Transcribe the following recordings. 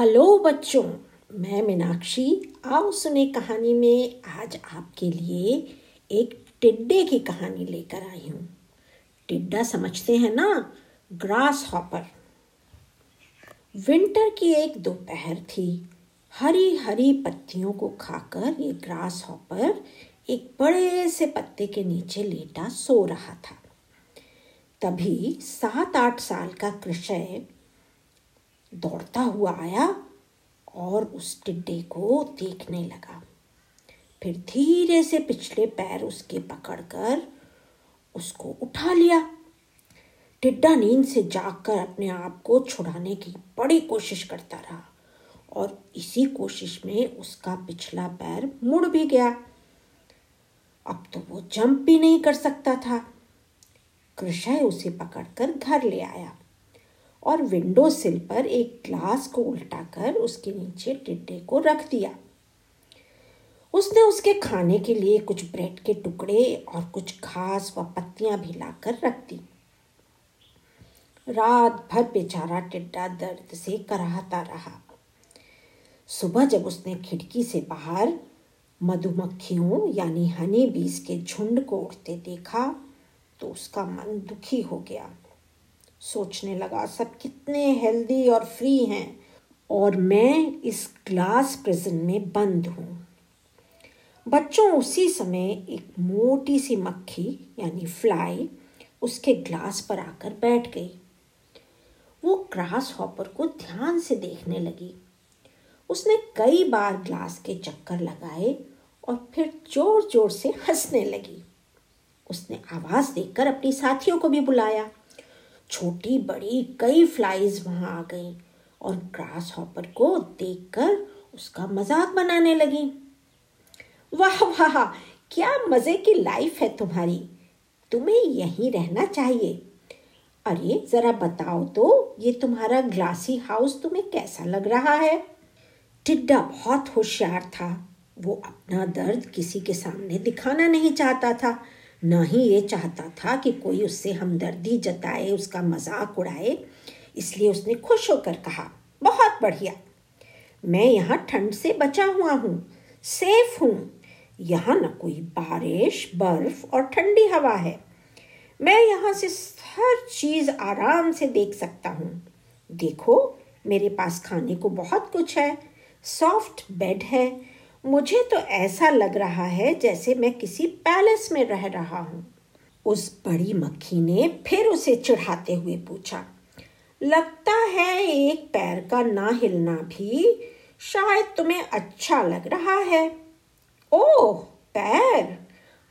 Hello बच्चों, मैं मीनाक्षी, आओ सुने कहानी में आज आपके लिए एक टिड्डे की कहानी लेकर आई हूँ। टिड्डा समझते हैं ना? ग्रास हॉपर विंटर की एक दोपहर थी। हरी हरी पत्तियों को खाकर ये ग्रास हॉपर एक बड़े से पत्ते के नीचे लेटा सो रहा था। तभी सात आठ साल का कृषय दौड़ता हुआ आया और उस टिड्डे को देखने लगा। फिर धीरे से पिछले पैर उसके पकड़कर उसको उठा लिया। टिड्डा नींद से जागकर अपने आप को छुड़ाने की बड़ी कोशिश करता रहा और इसी कोशिश में उसका पिछला पैर मुड़ भी गया। अब तो वो जंप भी नहीं कर सकता था। कृषय उसे पकड़कर घर ले आया। और विंडो सिल पर एक ग्लास को उल्टा कर उसके नीचे टिड्डे को रख दिया। उसने उसके खाने के लिए कुछ ब्रेड के टुकड़े और कुछ घास व पत्तियाँ भी लाकर रख दी। रात भर बेचारा टिड्डा दर्द से कराहता रहा। सुबह जब उसने खिड़की से बाहर मधुमक्खियों यानी हनी बीज के झुंड को उड़ते देखा तो उसका मन दुखी हो गया। सोचने लगा, सब कितने हेल्दी और फ्री हैं और मैं इस ग्लास प्रिजन में बंद हूँ। बच्चों, उसी समय एक मोटी सी मक्खी, यानी फ्लाई उसके ग्लास पर आकर बैठ गई। वो ग्रास हॉपर को ध्यान से देखने लगी। उसने कई बार ग्लास के चक्कर लगाए और फिर ज़ोर ज़ोर से हंसने लगी। उसने आवाज़ देकर अपनी साथियों को भी बुलाया। छोटी, बड़ी, कई फ्लाइज वहाँ आ गईं और ग्रास हॉपर को देखकर उसका मज़ाक बनाने लगी। वाह वाह, क्या मज़े की लाइफ है तुम्हारी। तुम्हें यहीं रहना चाहिए। अरे, ज़रा बताओ तो ये तुम्हारा ग्लासी हाउस तुम्हें कैसा लग रहा है? टिड्डा बहुत होशियार था। वो अपना दर्द किसी के सामने दिखाना नहीं चाहता था। न ही ये चाहता था कि कोई उससे हमदर्दी जताए, उसका मज़ाक उड़ाए। इसलिए उसने खुश होकर कहा, बहुत बढ़िया। मैं यहाँ ठंड से बचा हुआ हूँ, सेफ़ हूँ। यहाँ न कोई बारिश, बर्फ़ और ठंडी हवा है। मैं यहाँ से हर चीज़ आराम से देख सकता हूँ। देखो, मेरे पास खाने को बहुत कुछ है। सॉफ्ट बेड है। मुझे तो ऐसा लग रहा है जैसे मैं किसी पैलेस में रह रहा हूँ। उस बड़ी मक्खी ने फिर उसे चिढ़ाते हुए पूछा, लगता है एक पैर का ना हिलना भी शायद तुम्हें अच्छा लग रहा है? ओह, पैर?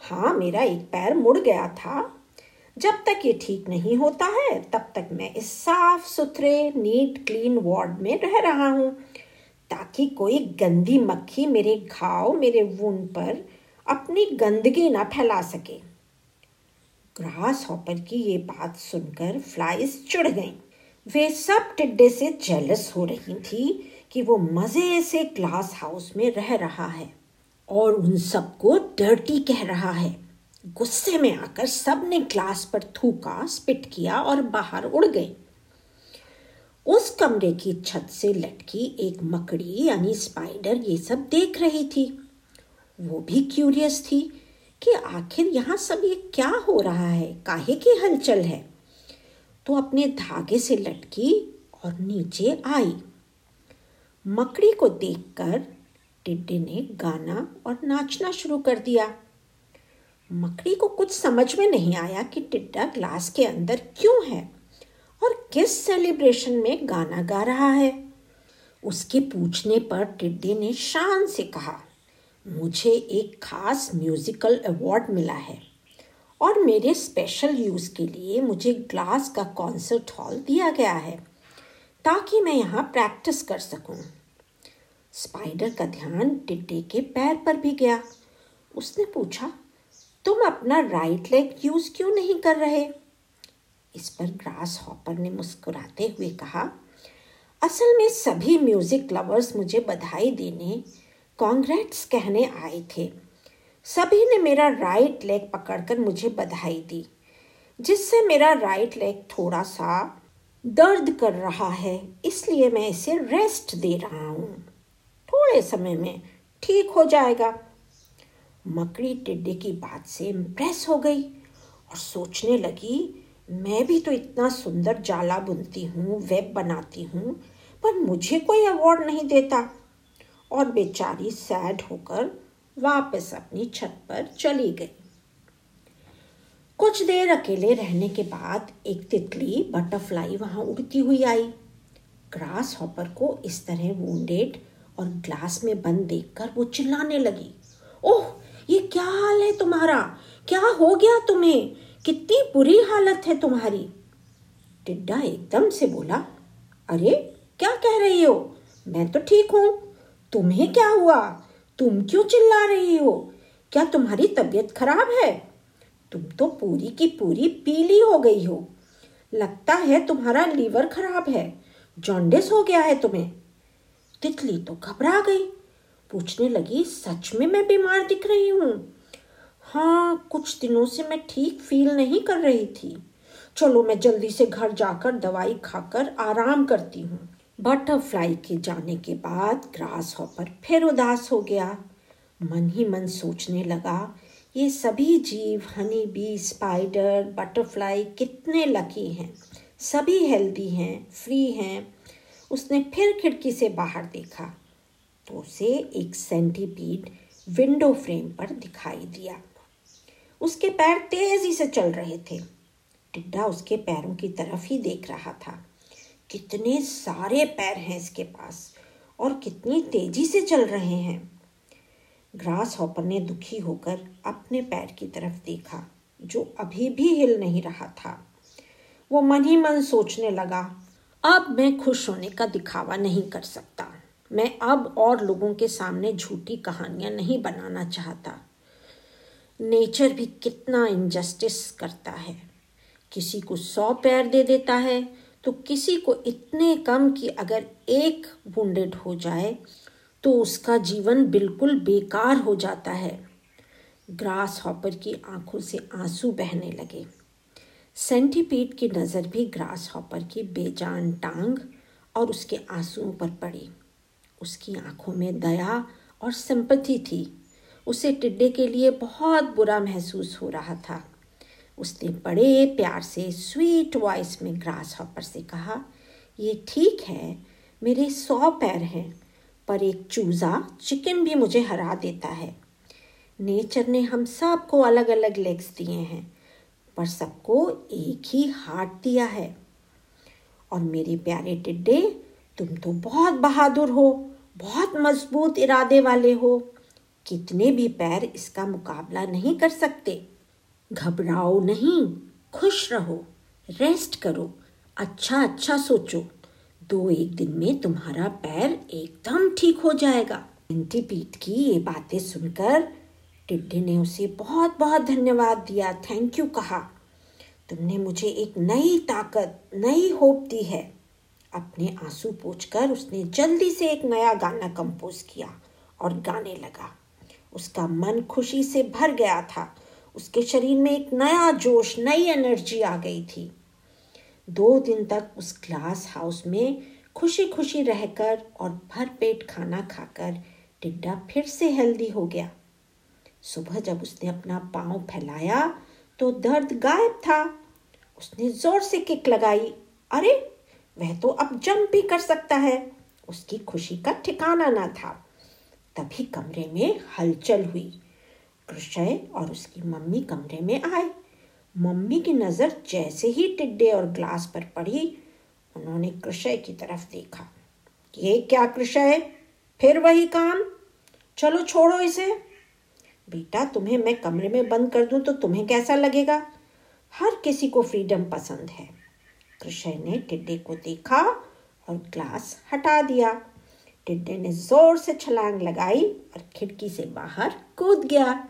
हाँ मेरा एक पैर मुड़ गया था। जब तक ये ठीक नहीं होता है, तब तक मैं इस साफ़ सुथरे नीट, क्लीन वार्ड में रह रहा हूँ। ताकि कोई गंदी मक्खी मेरे घाव, मेरे वुंड पर अपनी गंदगी ना फैला सके। ग्रास हॉपर की ये बात सुनकर फ्लाइज चुड़ गईं। वे सब टिड्डे से जेलस हो रही थी कि वो मज़े से ग्लास हाउस में रह रहा है और उन सबको डर्टी कह रहा है। गुस्से में आकर सबने ग्लास पर थूका स्पिट किया और बाहर उड़ गए। उस कमरे की छत से लटकी एक मकड़ी यानी स्पाइडर ये सब देख रही थी। वो भी क्यूरियस थी कि आखिर यहाँ सब ये क्या हो रहा है? काहे की हलचल है? तो अपने धागे से लटकी और नीचे आई। मकड़ी को देखकर टिड्डे ने गाना और नाचना शुरू कर दिया। मकड़ी को कुछ समझ में नहीं आया कि टिड्डा ग्लास के अंदर क्यों है। और किस सेलिब्रेशन में गाना गा रहा है? उसके पूछने पर टिड्डी ने शान से कहा, मुझे एक खास म्यूजिकल अवार्ड मिला है और मेरे स्पेशल यूज़ के लिए मुझे ग्लास का कॉन्सर्ट हॉल दिया गया है ताकि मैं यहाँ प्रैक्टिस कर सकूँ। स्पाइडर का ध्यान टिड्डे के पैर पर भी गया। उसने पूछा, तुम अपना राइट लेग यूज़ क्यों नहीं कर रहे? इस पर ग्रास हॉपर ने मुस्कुराते हुए कहा, असल में सभी म्यूज़िक लवर्स मुझे बधाई देने, कॉन्ग्रेट्स कहने आए थे। सभी ने मेरा राइट लेग पकड़कर मुझे बधाई दी, जिससे मेरा राइट लेग थोड़ा सा दर्द कर रहा है, इसलिए मैं इसे रेस्ट दे रहा हूँ। थोड़े समय में ठीक हो जाएगा। मकड़ी टिड्डे की बात से इम्प्रेस हो गई और सोचने लगी मैं भी तो इतना सुंदर जाला बुनती हूँ वेब बनाती हूँ, पर मुझे कोई अवार्ड नहीं देता। और बेचारी सैड होकर वापस अपनी छत पर चली गई। कुछ देर अकेले रहने के बाद एक तितली बटरफ्लाई वहाँ उड़ती हुई आई। ग्रास हॉपर को इस तरह वुंडेड और ग्लास में बंद देखकर वो चिल्लाने लगी। ओह, ये क्या हाल है तुम्हारा? क्या हो गया तुम्हें? कितनी बुरी हालत है तुम्हारी? टिड्डा एकदम से बोला, अरे, क्या कह रही हो? मैं तो ठीक हूँ। तुम्हें क्या हुआ? तुम क्यों चिल्ला रही हो? क्या तुम्हारी तबीयत खराब है? तुम तो पूरी की पूरी पीली हो गई हो। लगता है तुम्हारा लीवर खराब है। जॉन्डिस हो गया है तुम्हें। तितली तो घबरा गई। पूछने लगी, सच में मैं बीमार दिख रही हूँ? हाँ कुछ दिनों से मैं ठीक फील नहीं कर रही थी। चलो, मैं जल्दी से घर जाकर दवाई खाकर आराम करती हूँ। बटरफ्लाई के जाने के बाद ग्रास हॉपर फिर उदास हो गया। मन ही मन सोचने लगा, ये सभी जीव हनी बी स्पाइडर बटरफ्लाई कितने लकी हैं। सभी हेल्दी हैं फ्री हैं। उसने फिर खिड़की से बाहर देखा। तो उसे एक सेंटीपीड विंडो फ्रेम पर दिखाई दिया। उसके पैर तेज़ी से चल रहे थे। टिड्डा उसके पैरों की तरफ़ ही देख रहा था। कितने सारे पैर हैं इसके पास और कितनी तेज़ी से चल रहे हैं। ग्रास हॉपर ने दुखी होकर अपने पैर की तरफ़ देखा, जो अभी भी हिल नहीं रहा था। वो मन ही मन सोचने लगा, अब मैं खुश होने का दिखावा नहीं कर सकता। मैं अब और लोगों के सामने झूठी कहानियाँ नहीं बनाना चाहता। नेचर भी कितना इनजस्टिस करता है। किसी को सौ पैर दे देता है तो किसी को इतने कम कि अगर एक वुंडेड हो जाए तो उसका जीवन बिल्कुल बेकार हो जाता है। ग्रास हॉपर की आँखों से आँसू बहने लगे। सेंटीपीड की नज़र भी ग्रास हॉपर की बेजान टांग और उसके आंसुओं पर पड़ी। उसकी आँखों में दया और सिंपथी थी। उसे टिड्डे के लिए बहुत बुरा महसूस हो रहा था। उसने बड़े प्यार से स्वीट वॉइस में ग्रास हॉपर से कहा, ये ठीक है, मेरे सौ पैर हैं, पर एक चूज़ा चिकन भी मुझे हरा देता है। नेचर ने हम सबको अलग अलग लेग्स दिए हैं, पर सबको एक ही हार्ट दिया है। और मेरे प्यारे टिड्डे, तुम तो बहुत बहादुर हो, बहुत मज़बूत इरादे वाले हो। कितने भी पैर इसका मुकाबला नहीं कर सकते। घबराओ नहीं, खुश रहो रेस्ट करो अच्छा अच्छा सोचो। दो एक दिन में तुम्हारा पैर एकदम ठीक हो जाएगा। एंटीपीट की ये बातें सुनकर टिड्डी ने उसे बहुत बहुत धन्यवाद दिया। थैंक यू कहा। तुमने मुझे एक नई ताकत, नई होप दी है। अपने आँसू पोछकर उसने जल्दी से एक नया गाना कंपोज किया और गाने लगा। उसका मन खुशी से भर गया था। उसके शरीर में एक नया जोश, नई एनर्जी आ गई थी। दो दिन तक उस ग्लास हाउस में खुशी खुशी रहकर और भर पेट खाना खाकर टिड्डा फिर से हेल्दी हो गया। सुबह जब उसने अपना पाँव फैलाया तो दर्द गायब था। उसने ज़ोर से किक लगाई। अरे, वह तो अब जंप भी कर सकता है। उसकी खुशी का ठिकाना ना था। तभी कमरे में हलचल हुई। कृषय और उसकी मम्मी कमरे में आए। मम्मी की नज़र जैसे ही टिड्डे और ग्लास पर पड़ी, उन्होंने कृषय की तरफ़ देखा। ये क्या कृषय फिर वही काम? चलो छोड़ो इसे। बेटा, तुम्हें मैं कमरे में बंद कर दूँ तो तुम्हें कैसा लगेगा? हर किसी को फ्रीडम पसंद है। कृषय ने टिड्डे को देखा और ग्लास हटा दिया। टिड्डे ने ज़ोर से छलांग लगाई और खिड़की से बाहर कूद गया।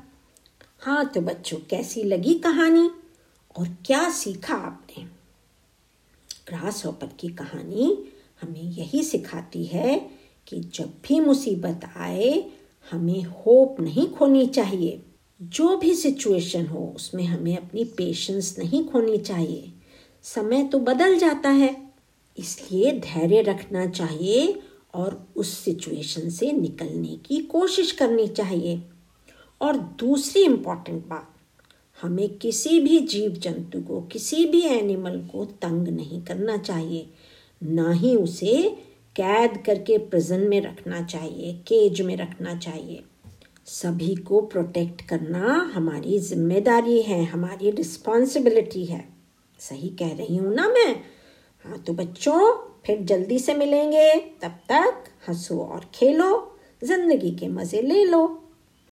हाँ तो बच्चों, कैसी लगी कहानी? और क्या सीखा आपने? ग्रास हॉपर की कहानी हमें यही सिखाती है कि जब भी मुसीबत आए, हमें होप नहीं खोनी चाहिए। जो भी सिचुएशन हो, उसमें हमें अपनी पेशेंस नहीं खोनी चाहिए। समय तो बदल जाता है, इसलिए धैर्य रखना चाहिए और उस सिचुएशन से निकलने की कोशिश करनी चाहिए। और दूसरी इंपॉर्टेंट बात, हमें किसी भी जीव जंतु को, किसी भी एनिमल को तंग नहीं करना चाहिए। ना ही उसे कैद करके प्रिजन में रखना चाहिए केज में रखना चाहिए। सभी को प्रोटेक्ट करना हमारी ज़िम्मेदारी है, हमारी रिस्पॉन्सिबिलिटी है। सही कह रही हूँ ना मैं? हाँ तो बच्चों फिर जल्दी से मिलेंगे। तब तक हंसो और खेलो। ज़िंदगी के मज़े ले लो।